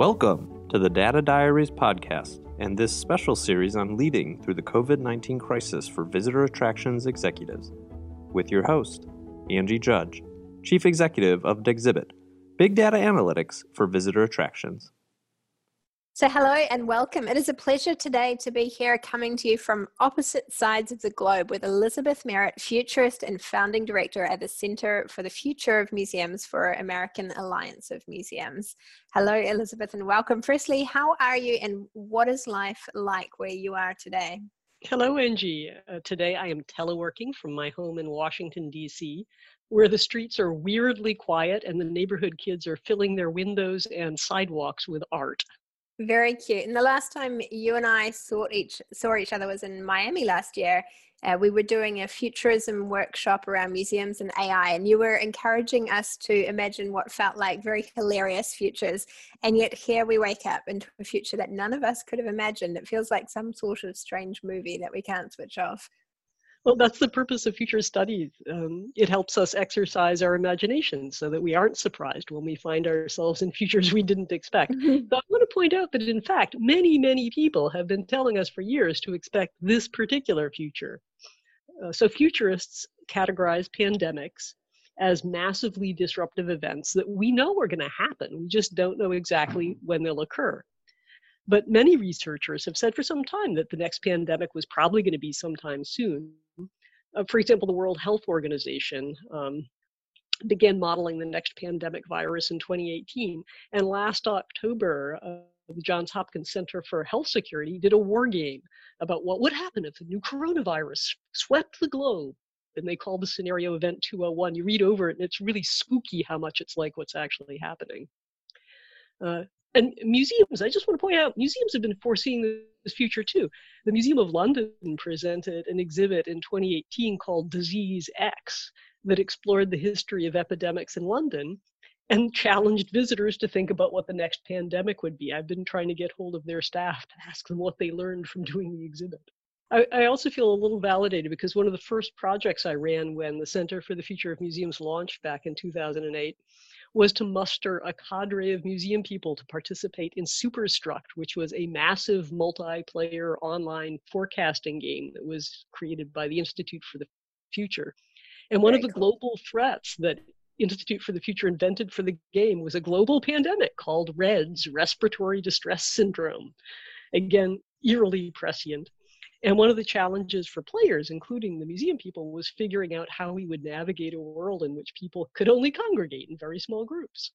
Welcome to the Data Diaries podcast and this special series on leading through the COVID 19 crisis for visitor attractions executives, with your host, Angie Judge, Chief Executive of Dexibit, Big Data Analytics for Visitor Attractions. So, hello and welcome. It is a pleasure today to be here coming to you from opposite sides of the globe with Elizabeth Merritt, futurist and founding director at the Center for the Future of Museums for American Alliance of Museums. Hello, Elizabeth, and welcome. Firstly, how are you and what is life like where you are today? Hello, Angie. Uh, today I am teleworking from my home in Washington, D.C., where the streets are weirdly quiet and the neighborhood kids are filling their windows and sidewalks with art. Very cute. And the last time you and I saw each saw each other was in Miami last year. Uh, we were doing a futurism workshop around museums and AI, and you were encouraging us to imagine what felt like very hilarious futures. And yet, here we wake up into a future that none of us could have imagined. It feels like some sort of strange movie that we can't switch off. Well, that's the purpose of future studies. Um, it helps us exercise our imagination so that we aren't surprised when we find ourselves in futures we didn't expect. Mm-hmm. I want to point out that, in fact, many, many people have been telling us for years to expect this particular future. Uh, so, futurists categorize pandemics as massively disruptive events that we know are going to happen. We just don't know exactly when they'll occur. But many researchers have said for some time that the next pandemic was probably going to be sometime soon. Uh, for example, the World Health Organization um, began modeling the next pandemic virus in 2018. And last October, uh, the Johns Hopkins Center for Health Security did a war game about what would happen if a new coronavirus swept the globe. And they called the scenario Event 201. You read over it, and it's really spooky how much it's like what's actually happening. Uh, and museums, I just want to point out, museums have been foreseeing future too. The Museum of London presented an exhibit in 2018 called Disease X that explored the history of epidemics in London and challenged visitors to think about what the next pandemic would be. I've been trying to get hold of their staff to ask them what they learned from doing the exhibit. I, I, also feel a little validated because one of the first projects I ran when the Center for the Future of Museums launched back in 2008 was to muster a cadre of museum people to participate in Superstruct, which was a massive multiplayer online forecasting game that was created by the Institute for the Future. And one Very of the cool. global threats that Institute for the Future invented for the game was a global pandemic called REDS, Respiratory Distress Syndrome. Again, eerily prescient. And one of the challenges for players, including the museum people, was figuring out how we would navigate a world in which people could only congregate in very small groups.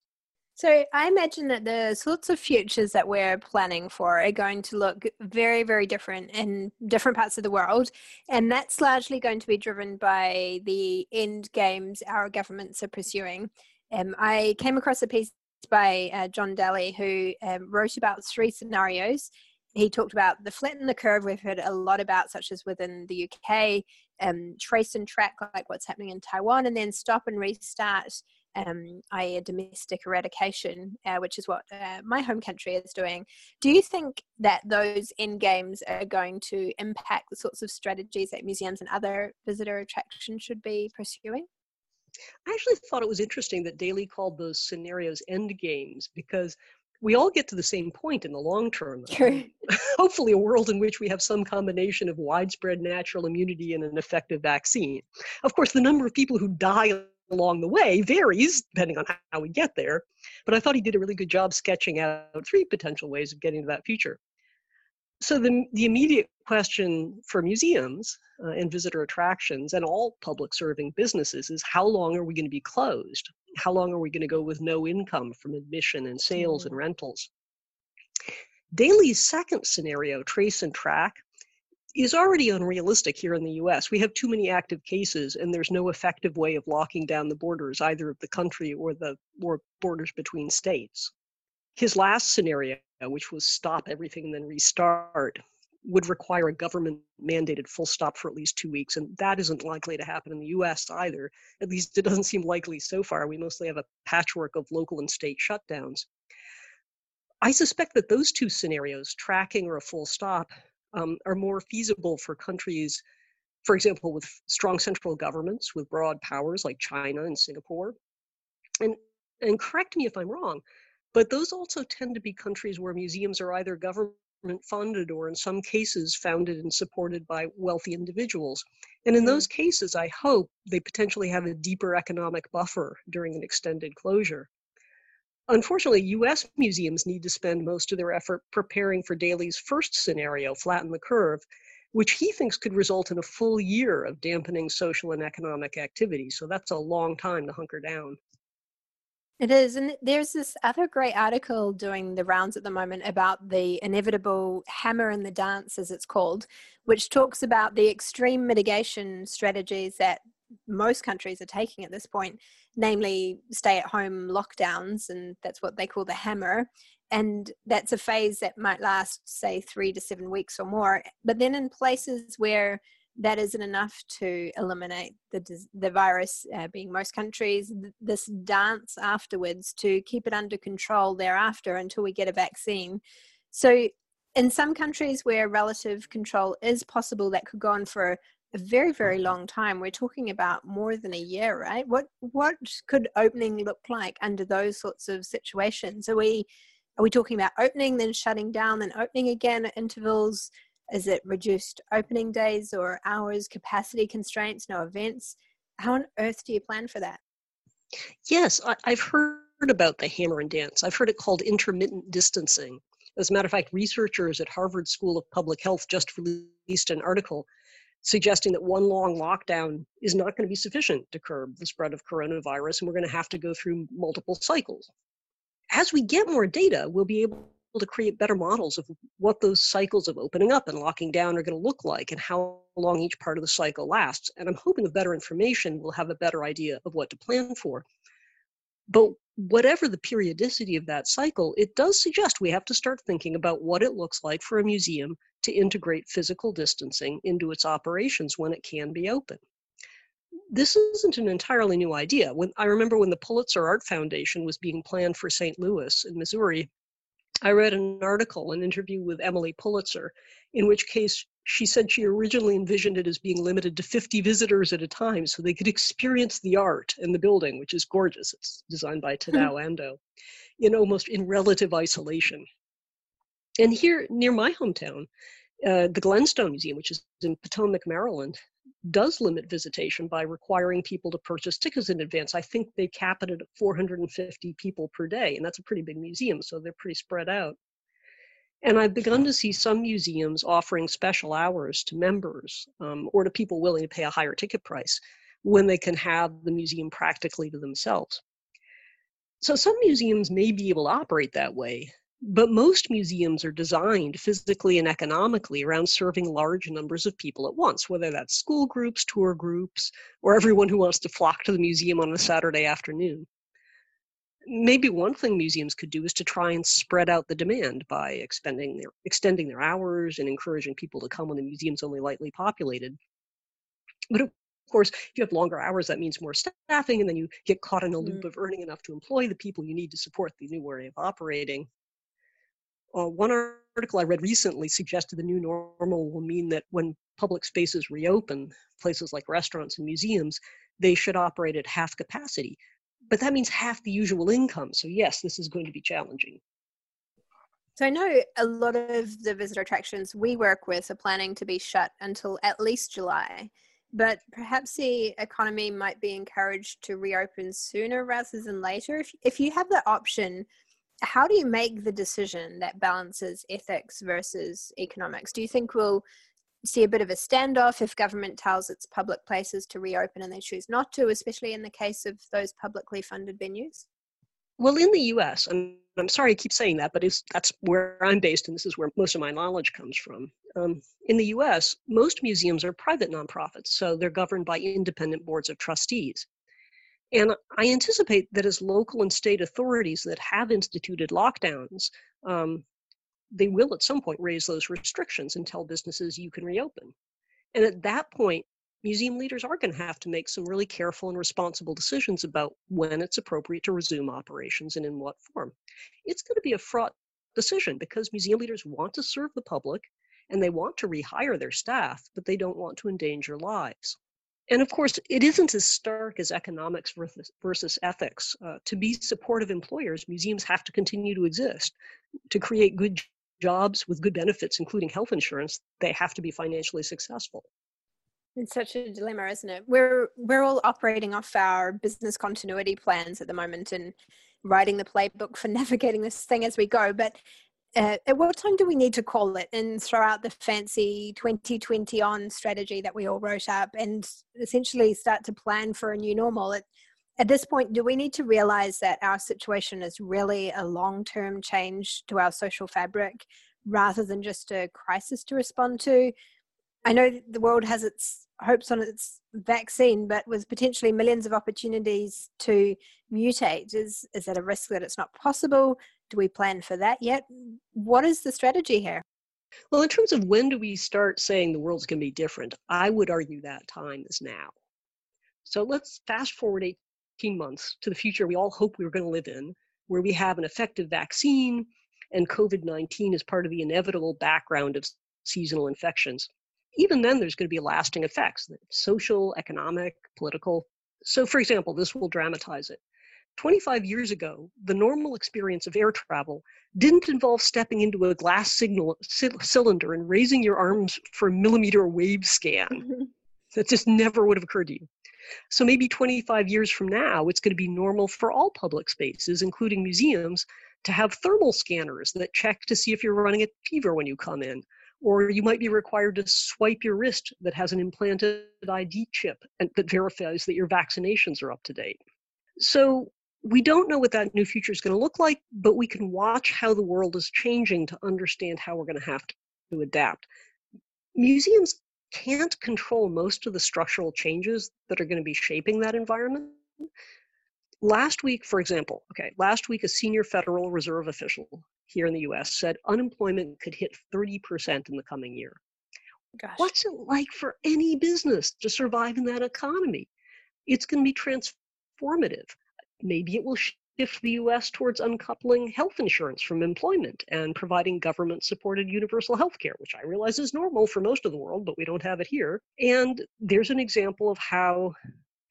So I imagine that the sorts of futures that we're planning for are going to look very, very different in different parts of the world. And that's largely going to be driven by the end games our governments are pursuing. Um, I came across a piece by uh, John Daly who um, wrote about three scenarios he talked about the flatten the curve. We've heard a lot about such as within the uk um, trace and track like what's happening in taiwan and then stop and restart um, i.e. domestic eradication uh, which is what uh, my home country is doing. Do you think that those end games are going to impact the sorts of strategies that museums and other visitor attractions should be pursuing? I actually thought it was interesting that Daly called those scenarios end games because we all get to the same point in the long term. Sure. Hopefully, a world in which we have some combination of widespread natural immunity and an effective vaccine. Of course, the number of people who die along the way varies depending on how we get there. But I thought he did a really good job sketching out three potential ways of getting to that future. So, the, the immediate question for museums uh, and visitor attractions and all public serving businesses is how long are we going to be closed? how long are we going to go with no income from admission and sales mm-hmm. and rentals? Daly's second scenario, trace and track, is already unrealistic here in the US. We have too many active cases, and there's no effective way of locking down the borders, either of the country or the or borders between states. His last scenario, which was stop everything and then restart, would require a government mandated full stop for at least two weeks. And that isn't likely to happen in the US either. At least it doesn't seem likely so far. We mostly have a patchwork of local and state shutdowns. I suspect that those two scenarios, tracking or a full stop, um, are more feasible for countries, for example, with strong central governments with broad powers like China and Singapore. And, and correct me if I'm wrong, But those also tend to be countries where museums are either government funded or, in some cases, founded and supported by wealthy individuals. And in mm. those cases, I hope they potentially have a deeper economic buffer during an extended closure. Unfortunately, US museums need to spend most of their effort preparing for Daly's first scenario, flatten the curve, which he thinks could result in a full year of dampening social and economic activity. So that's a long time to hunker down. It is. And there's this other great article doing the rounds at the moment about the inevitable hammer in the dance, as it's called, which talks about the extreme mitigation strategies that most countries are taking at this point, namely stay at home lockdowns, and that's what they call the hammer. And that's a phase that might last, say, three to seven weeks or more. But then in places where that isn't enough to eliminate the the virus, uh, being most countries. This dance afterwards to keep it under control thereafter until we get a vaccine. So, in some countries where relative control is possible, that could go on for a very very long time. We're talking about more than a year, right? What what could opening look like under those sorts of situations? Are we are we talking about opening then shutting down then opening again at intervals? Is it reduced opening days or hours, capacity constraints, no events? How on earth do you plan for that? Yes, I, have heard about the hammer and dance. I've heard it called intermittent distancing. As a matter of fact, researchers at Harvard School of Public Health just released an article suggesting that one long lockdown is not going to be sufficient to curb the spread of coronavirus, and we're going to have to go through multiple cycles. As we get more data, we'll be able to create better models of what those cycles of opening up and locking down are going to look like and how long each part of the cycle lasts. And I'm hoping with better information, we'll have a better idea of what to plan for. But whatever the periodicity of that cycle, it does suggest we have to start thinking about what it looks like for a museum to integrate physical distancing into its operations when it can be open. This isn't an entirely new idea. When I remember when the Pulitzer Art Foundation was being planned for St. Louis in Missouri, I read an article, an interview with Emily Pulitzer, in which case she said she originally envisioned it as being limited to 50 visitors at a time so they could experience the art in the building, which is gorgeous. It's designed by hmm. Tadao Ando, in almost in relative isolation. And here near my hometown, uh, the Glenstone Museum, which is in Potomac, Maryland, does limit visitation by requiring people to purchase tickets in advance. I think they cap it at 450 people per day, and that's a pretty big museum, so they're pretty spread out. And I've begun to see some museums offering special hours to members um, or to people willing to pay a higher ticket price when they can have the museum practically to themselves. So some museums may be able to operate that way, but most museums are designed physically and economically around serving large numbers of people at once, whether that's school groups, tour groups, or everyone who wants to flock to the museum on a Saturday afternoon. Maybe one thing museums could do is to try and spread out the demand by expending their, extending their hours and encouraging people to come when the museum's only lightly populated. But of course, if you have longer hours, that means more staffing, and then you get caught in a loop mm. of earning enough to employ the people you need to support the new way of operating. Uh, one article I read recently suggested the new normal will mean that when public spaces reopen, places like restaurants and museums, they should operate at half capacity. But that means half the usual income. So, yes, this is going to be challenging. So, I know a lot of the visitor attractions we work with are planning to be shut until at least July. But perhaps the economy might be encouraged to reopen sooner rather than later. If, if you have the option how do you make the decision that balances ethics versus economics? Do you think we'll see a bit of a standoff if government tells its public places to reopen and they choose not to, especially in the case of those publicly funded venues? Well, in the US, and I'm sorry I keep saying that, but that's where I'm based, and this is where most of my knowledge comes from. Um, in the US, most museums are private nonprofits, so they're governed by independent boards of trustees. And I anticipate that as local and state authorities that have instituted lockdowns, um, they will at some point raise those restrictions and tell businesses you can reopen. And at that point, museum leaders are going to have to make some really careful and responsible decisions about when it's appropriate to resume operations and in what form. It's going to be a fraught decision because museum leaders want to serve the public and they want to rehire their staff, but they don't want to endanger lives. And of course, it isn't as stark as economics versus, ethics. Uh, to be supportive employers, museums have to continue to exist. To create good jobs with good benefits, including health insurance, they have to be financially successful. It's such a dilemma, isn't it? We're we're all operating off our business continuity plans at the moment and writing the playbook for navigating this thing as we go. But uh, at what time do we need to call it and throw out the fancy 2020 on strategy that we all wrote up and essentially start to plan for a new normal? At, at this point, do we need to realize that our situation is really a long term change to our social fabric rather than just a crisis to respond to? I know the world has its hopes on its vaccine, but with potentially millions of opportunities to mutate, is is that a risk that it's not possible? Do we plan for that yet? What is the strategy here? Well, in terms of when do we start saying the world's going to be different, I would argue that time is now. So let's fast forward 18 months to the future we all hope we we're going to live in, where we have an effective vaccine and COVID 19 is part of the inevitable background of seasonal infections. Even then, there's going to be lasting effects social, economic, political. So, for example, this will dramatize it. 25 years ago, the normal experience of air travel didn't involve stepping into a glass signal c- cylinder and raising your arms for a millimeter wave scan. Mm-hmm. That just never would have occurred to you. So maybe 25 years from now, it's going to be normal for all public spaces, including museums, to have thermal scanners that check to see if you're running a fever when you come in. Or you might be required to swipe your wrist that has an implanted ID chip and that verifies that your vaccinations are up to date. So we don't know what that new future is going to look like, but we can watch how the world is changing to understand how we're going to have to adapt. Museums can't control most of the structural changes that are going to be shaping that environment. Last week, for example, okay, last week a senior Federal Reserve official here in the US said unemployment could hit 30% in the coming year. Gosh. What's it like for any business to survive in that economy? It's going to be transformative maybe it will shift the US towards uncoupling health insurance from employment and providing government supported universal health care, which I realize is normal for most of the world, but we don't have it here. And there's an example of how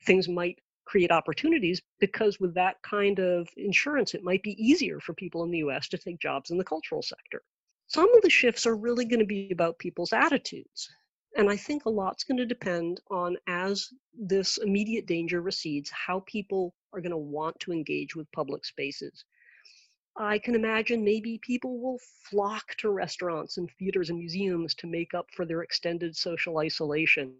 things might create opportunities because with that kind of insurance, it might be easier for people in the US to take jobs in the cultural sector. Some of the shifts are really going to be about people's attitudes. And I think a lot's going to depend on as this immediate danger recedes, how people are going to want to engage with public spaces. I can imagine maybe people will flock to restaurants and theaters and museums to make up for their extended social isolation.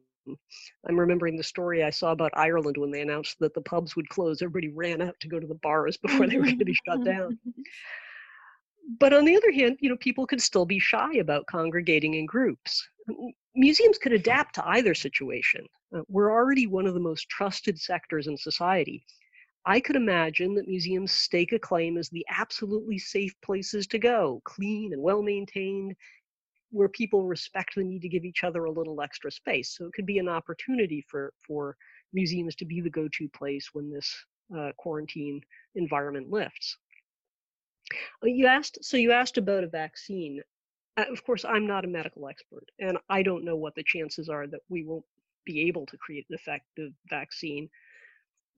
I'm remembering the story I saw about Ireland when they announced that the pubs would close. Everybody ran out to go to the bars before they were going to be shut down. But on the other hand, you know, people could still be shy about congregating in groups museums could adapt to either situation. Uh, we're already one of the most trusted sectors in society. I could imagine that museums stake a claim as the absolutely safe places to go, clean and well maintained, where people respect the need to give each other a little extra space. So it could be an opportunity for, for museums to be the go to place when this uh, quarantine environment lifts. Uh, you asked, so you asked about a vaccine. Uh, of course, I'm not a medical expert, and I don't know what the chances are that we won't be able to create an effective vaccine.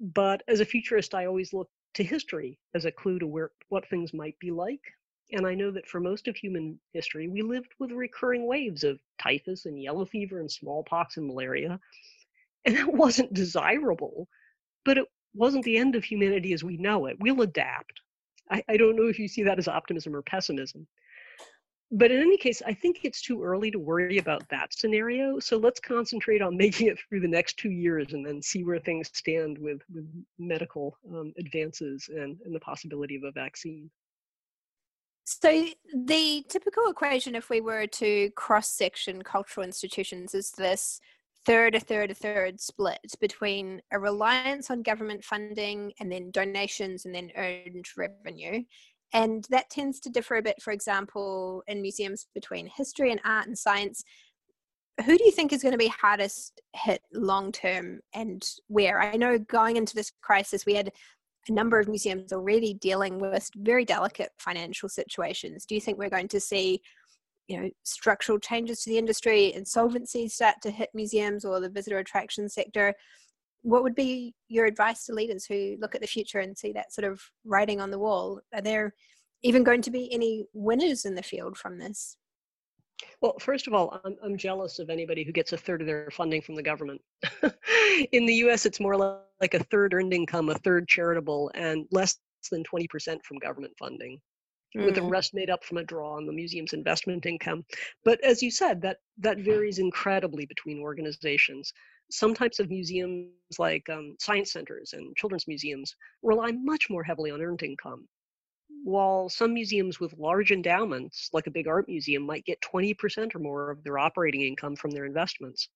But as a futurist, I always look to history as a clue to where what things might be like. And I know that for most of human history, we lived with recurring waves of typhus and yellow fever and smallpox and malaria. And that wasn't desirable, but it wasn't the end of humanity as we know it. We'll adapt. I, I don't know if you see that as optimism or pessimism but in any case, I think it's too early to worry about that scenario. So let's concentrate on making it through the next two years and then see where things stand with, with medical um, advances and, and the possibility of a vaccine. So, the typical equation, if we were to cross section cultural institutions, is this third, a third, a third split between a reliance on government funding and then donations and then earned revenue, and that tends to differ a bit, for example, in museums between history and art and science. Who do you think is going to be hardest hit long term and where? I know going into this crisis, we had a number of museums already dealing with very delicate financial situations. Do you think we're going to see you know structural changes to the industry, insolvencies start to hit museums or the visitor attraction sector, what would be your advice to leaders who look at the future and see that sort of writing on the wall? Are there even going to be any winners in the field from this? Well, first of all, I'm, I'm jealous of anybody who gets a third of their funding from the government. in the US, it's more like a third earned income, a third charitable, and less than 20% from government funding with the mm. rest made up from a draw on the museum's investment income. But as you said, that that varies incredibly between organizations. Some types of museums, like um, science centers and children's museums, rely much more heavily on earned income while some museums with large endowments, like a big art museum, might get 20% or more of their operating income from their investments.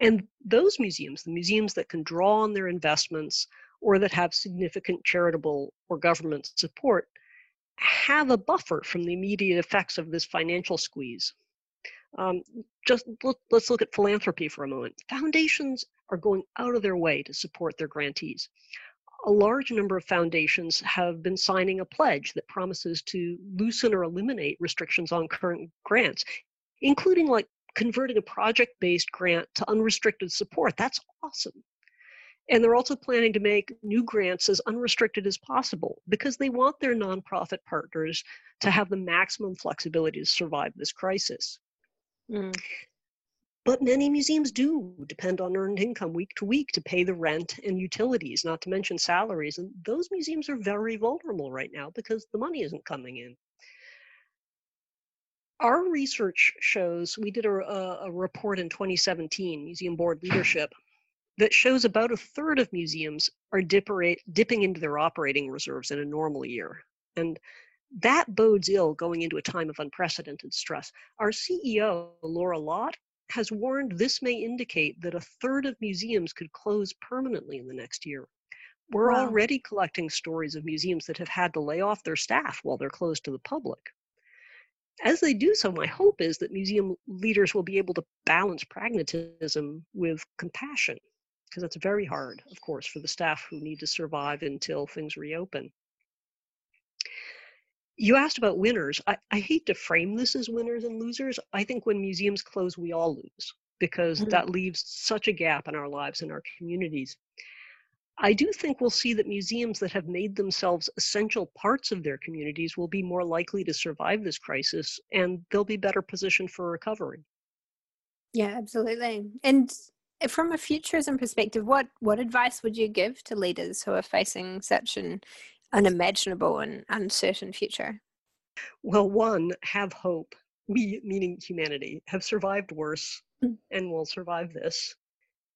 And those museums, the museums that can draw on their investments or that have significant charitable or government support, have a buffer from the immediate effects of this financial squeeze. Um, just let's look at philanthropy for a moment. Foundations are going out of their way to support their grantees a large number of foundations have been signing a pledge that promises to loosen or eliminate restrictions on current grants, including like converting a project based grant to unrestricted support. That's awesome. And they're also planning to make new grants as unrestricted as possible because they want their nonprofit partners to have the maximum flexibility to survive this crisis. Mm. But many museums do depend on earned income week to week to pay the rent and utilities, not to mention salaries. And those museums are very vulnerable right now because the money isn't coming in. Our research shows, we did a, a report in 2017, Museum Board Leadership, that shows about a third of museums are dipping into their operating reserves in a normal year. And that bodes ill going into a time of unprecedented stress. Our CEO, Laura Lott, has warned this may indicate that a third of museums could close permanently in the next year. We're wow. already collecting stories of museums that have had to lay off their staff while they're closed to the public. As they do so, my hope is that museum leaders will be able to balance pragmatism with compassion, because that's very hard, of course, for the staff who need to survive until things reopen you asked about winners. I, I, hate to frame this as winners and losers. I think when museums close, we all lose because mm-hmm. that leaves such a gap in our lives and our communities. I do think we'll see that museums that have made themselves essential parts of their communities will be more likely to survive this crisis and they'll be better positioned for recovery. Yeah, absolutely. And from a futurism perspective, what what advice would you give to leaders who are facing such an unimaginable and uncertain future? Well, one, have hope. We, meaning humanity, have survived worse mm. and will survive this.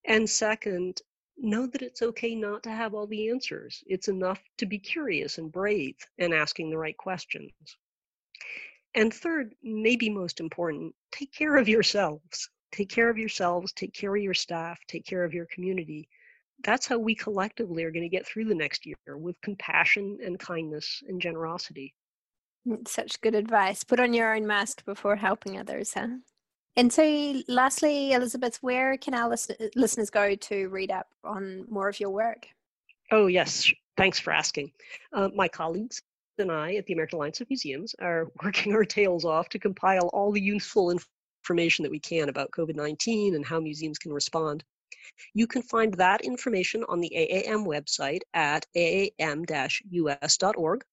And second, know that it's okay not to have all the answers. It's enough to be curious and brave and asking the right questions. And third, maybe most important, take care of yourselves. Take care of yourselves, take care of your staff, take care of your community, that's how we collectively are going to get through the next year with compassion and kindness and generosity. Mm, such good advice. Put on your own mask before helping others, huh? And so, lastly, Elizabeth, where can our listen- listeners go to read up on more of your work? Oh, yes. Thanks for asking. Uh, my colleagues and I at the American Alliance of Museums are working our tails off to compile all the useful information that we can about COVID 19 and how museums can respond. You can find that information on the AAM website at aam-us.org.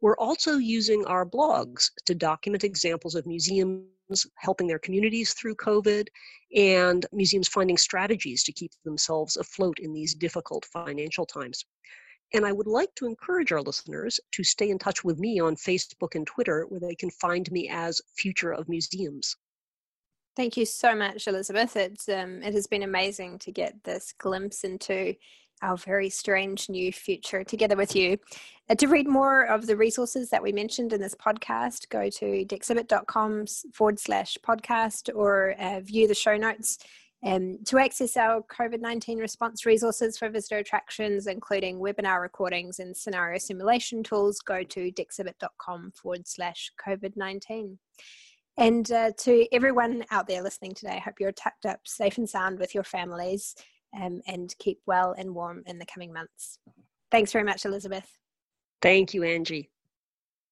We're also using our blogs to document examples of museums helping their communities through COVID and museums finding strategies to keep themselves afloat in these difficult financial times. And I would like to encourage our listeners to stay in touch with me on Facebook and Twitter, where they can find me as Future of Museums. Thank you so much, Elizabeth. It's um, it has been amazing to get this glimpse into our very strange new future together with you. Uh, to read more of the resources that we mentioned in this podcast, go to dexibit.com forward slash podcast or uh, view the show notes. Um, to access our COVID 19 response resources for visitor attractions, including webinar recordings and scenario simulation tools, go to dexibit.com forward slash COVID 19. And uh, to everyone out there listening today, I hope you're tucked up safe and sound with your families um, and keep well and warm in the coming months. Thanks very much, Elizabeth. Thank you, Angie.